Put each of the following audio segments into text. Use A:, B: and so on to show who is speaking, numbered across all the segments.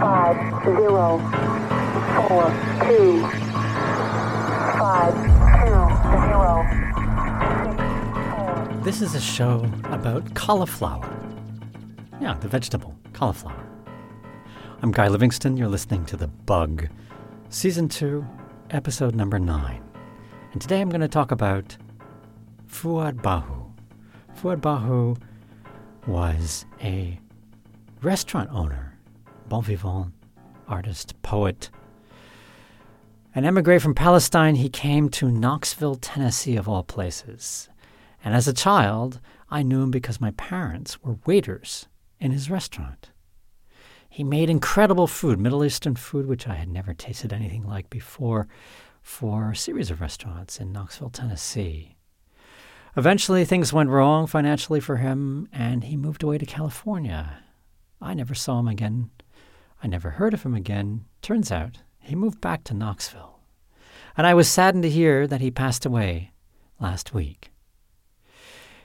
A: five, zero, four, two, five, two, zero.
B: This is a show about cauliflower. Yeah, the vegetable, cauliflower. I'm Guy Livingston. You're listening to The Bug, Season 2, Episode number 9. And today I'm going to talk about Fuad Bahu. Fuad Bahu was a restaurant owner, bon vivant, artist, poet. An emigre from Palestine, he came to Knoxville, Tennessee, of all places. And as a child, I knew him because my parents were waiters in his restaurant. He made incredible food, Middle Eastern food, which I had never tasted anything like before, for a series of restaurants in Knoxville, Tennessee. Eventually, things went wrong financially for him, and he moved away to California. I never saw him again. I never heard of him again. Turns out he moved back to Knoxville. And I was saddened to hear that he passed away last week.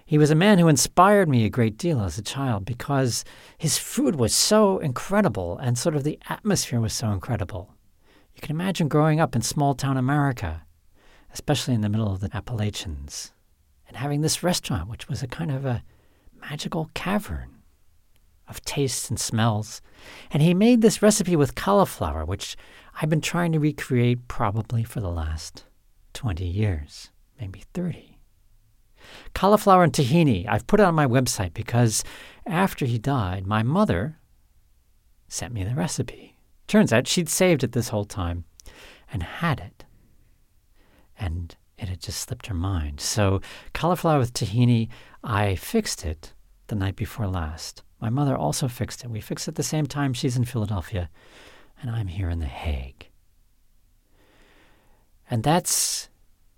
B: He was a man who inspired me a great deal as a child because his food was so incredible and sort of the atmosphere was so incredible. You can imagine growing up in small town America, especially in the middle of the Appalachians, and having this restaurant, which was a kind of a magical cavern of tastes and smells. And he made this recipe with cauliflower, which I've been trying to recreate probably for the last 20 years, maybe 30 cauliflower and tahini. I've put it on my website because after he died, my mother sent me the recipe. Turns out she'd saved it this whole time and had it. And it had just slipped her mind. So, cauliflower with tahini, I fixed it the night before last. My mother also fixed it. We fixed it at the same time. She's in Philadelphia, and I'm here in The Hague. And that's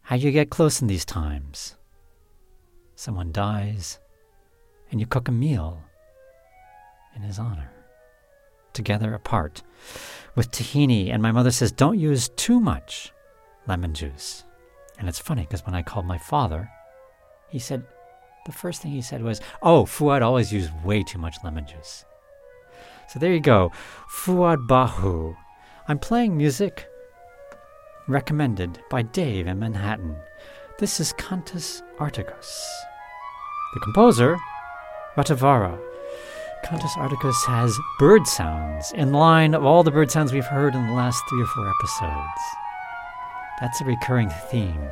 B: how you get close in these times someone dies, and you cook a meal in his honor. Together apart with tahini, and my mother says, don't use too much lemon juice. And it's funny because when I called my father, he said, the first thing he said was, Oh, Fuad always used way too much lemon juice. So there you go. Fuad Bahu. I'm playing music recommended by Dave in Manhattan. This is Cantus Arcticus. The composer, Rautavaara. Cantus Arcticus has bird sounds in line of all the bird sounds we've heard in the last three or four episodes. That's a recurring theme.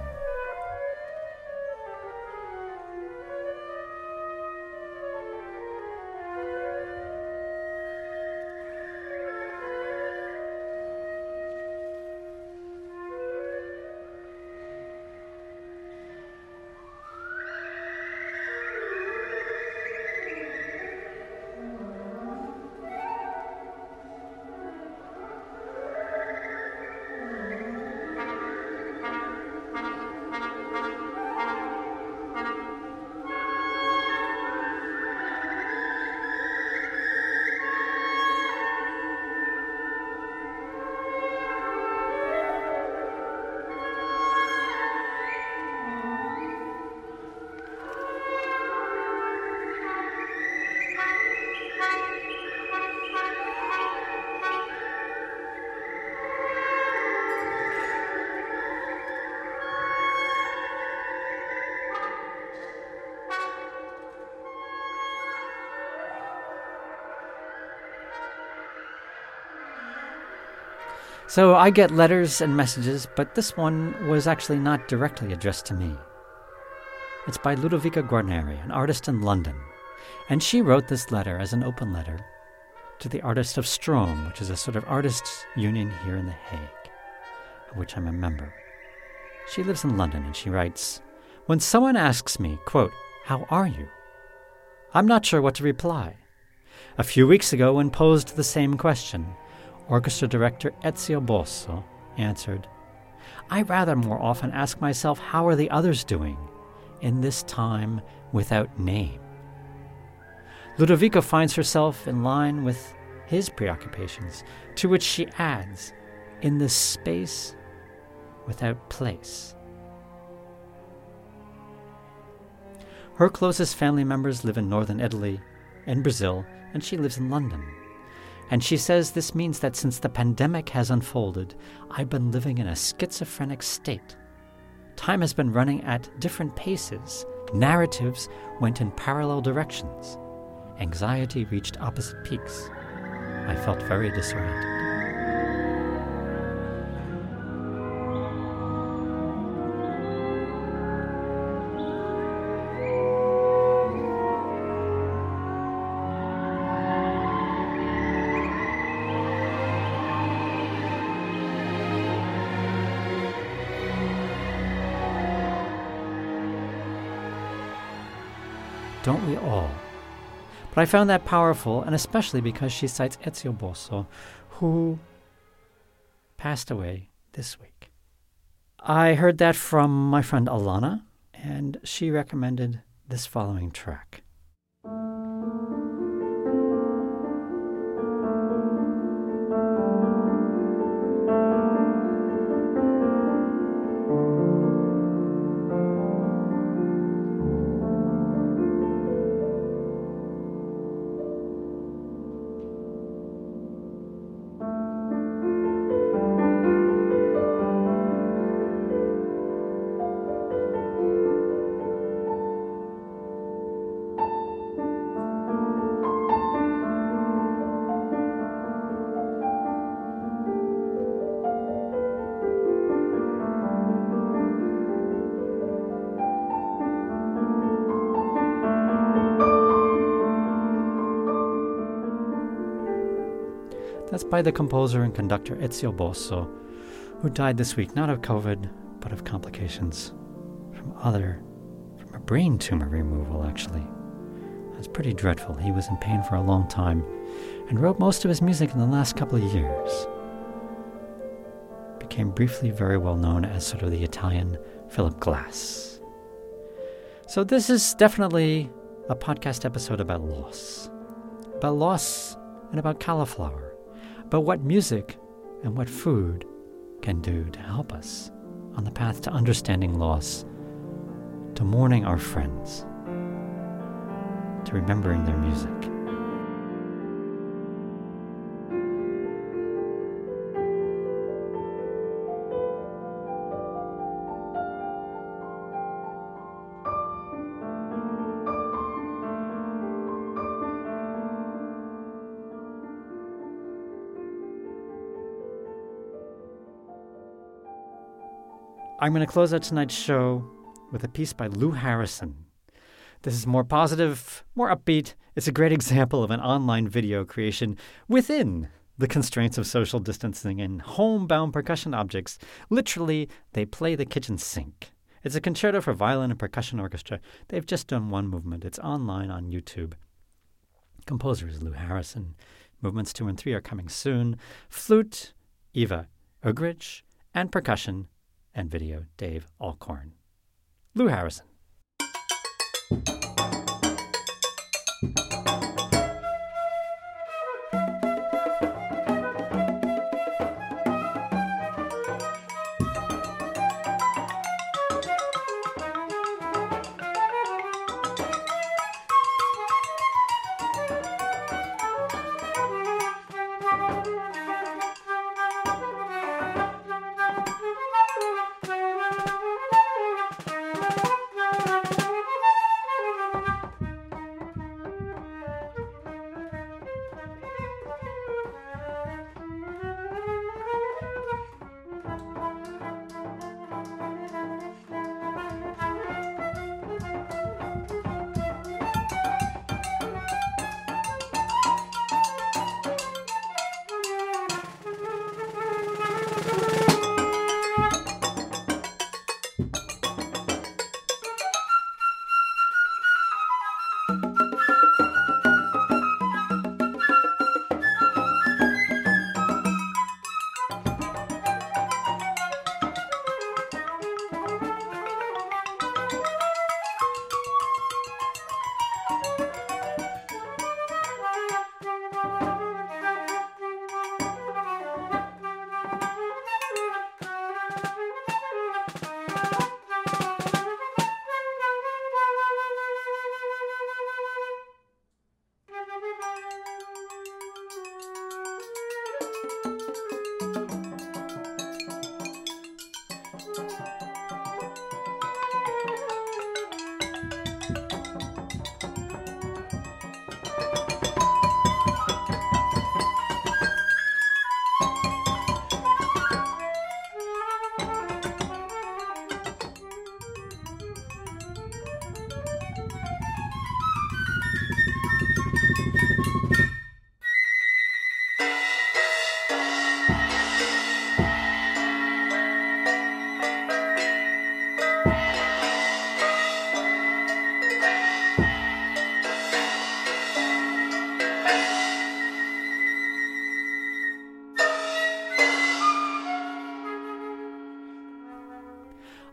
B: So I get letters and messages, but this one was actually not directly addressed to me. It's by Ludovica Guarneri, an artist in London, and she wrote this letter as an open letter to the Artists of Strom, which is a sort of artists' union here in The Hague, of which I'm a member. She lives in London and she writes, When someone asks me, quote, How are you? I'm not sure what to reply. A few weeks ago, when posed the same question, orchestra director Ezio Bosso answered, I rather more often ask myself, how are the others doing in this time without name? Ludovica finds herself in line with his preoccupations, to which she adds, in this space without place. Her closest family members live in northern Italy and Brazil, and she lives in London. And she says this means that since the pandemic has unfolded, I've been living in a schizophrenic state. Time has been running at different paces. Narratives went in parallel directions. Anxiety reached opposite peaks. I felt very disoriented. Don't we all? But I found that powerful, and especially because she cites Ezio Bosso, who passed away this week. I heard that from my friend Alana, and she recommended this following track. That's by the composer and conductor Ezio Bosso, who died this week not of COVID, but of complications from other, from a brain tumor removal, actually. That's pretty dreadful. He was in pain for a long time and wrote most of his music in the last couple of years. Became briefly very well known as sort of the Italian Philip Glass. So, this is definitely a podcast episode about loss. About loss and about cauliflower but what music and what food can do to help us on the path to understanding loss, to mourning our friends, to remembering their music. I'm going to close out tonight's show with a piece by Lou Harrison. This is more positive, more upbeat. It's a great example of an online video creation within the constraints of social distancing and homebound percussion objects. Literally, they play the kitchen sink. It's a concerto for violin and percussion orchestra. They've just done one movement. It's online on YouTube. Composer is Lou Harrison. Movements two and three are coming soon. Flute, Eva Ugridge, and percussion, and video, Dave Alcorn. Lou Harrison.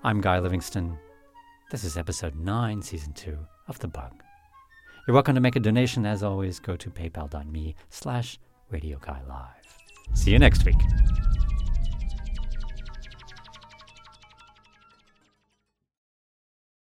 B: I'm Guy Livingston. This is episode 9, season 2 of The Bug. You're welcome to make a donation. As always, go to paypal.me slash Radio Guy Live. See you next week.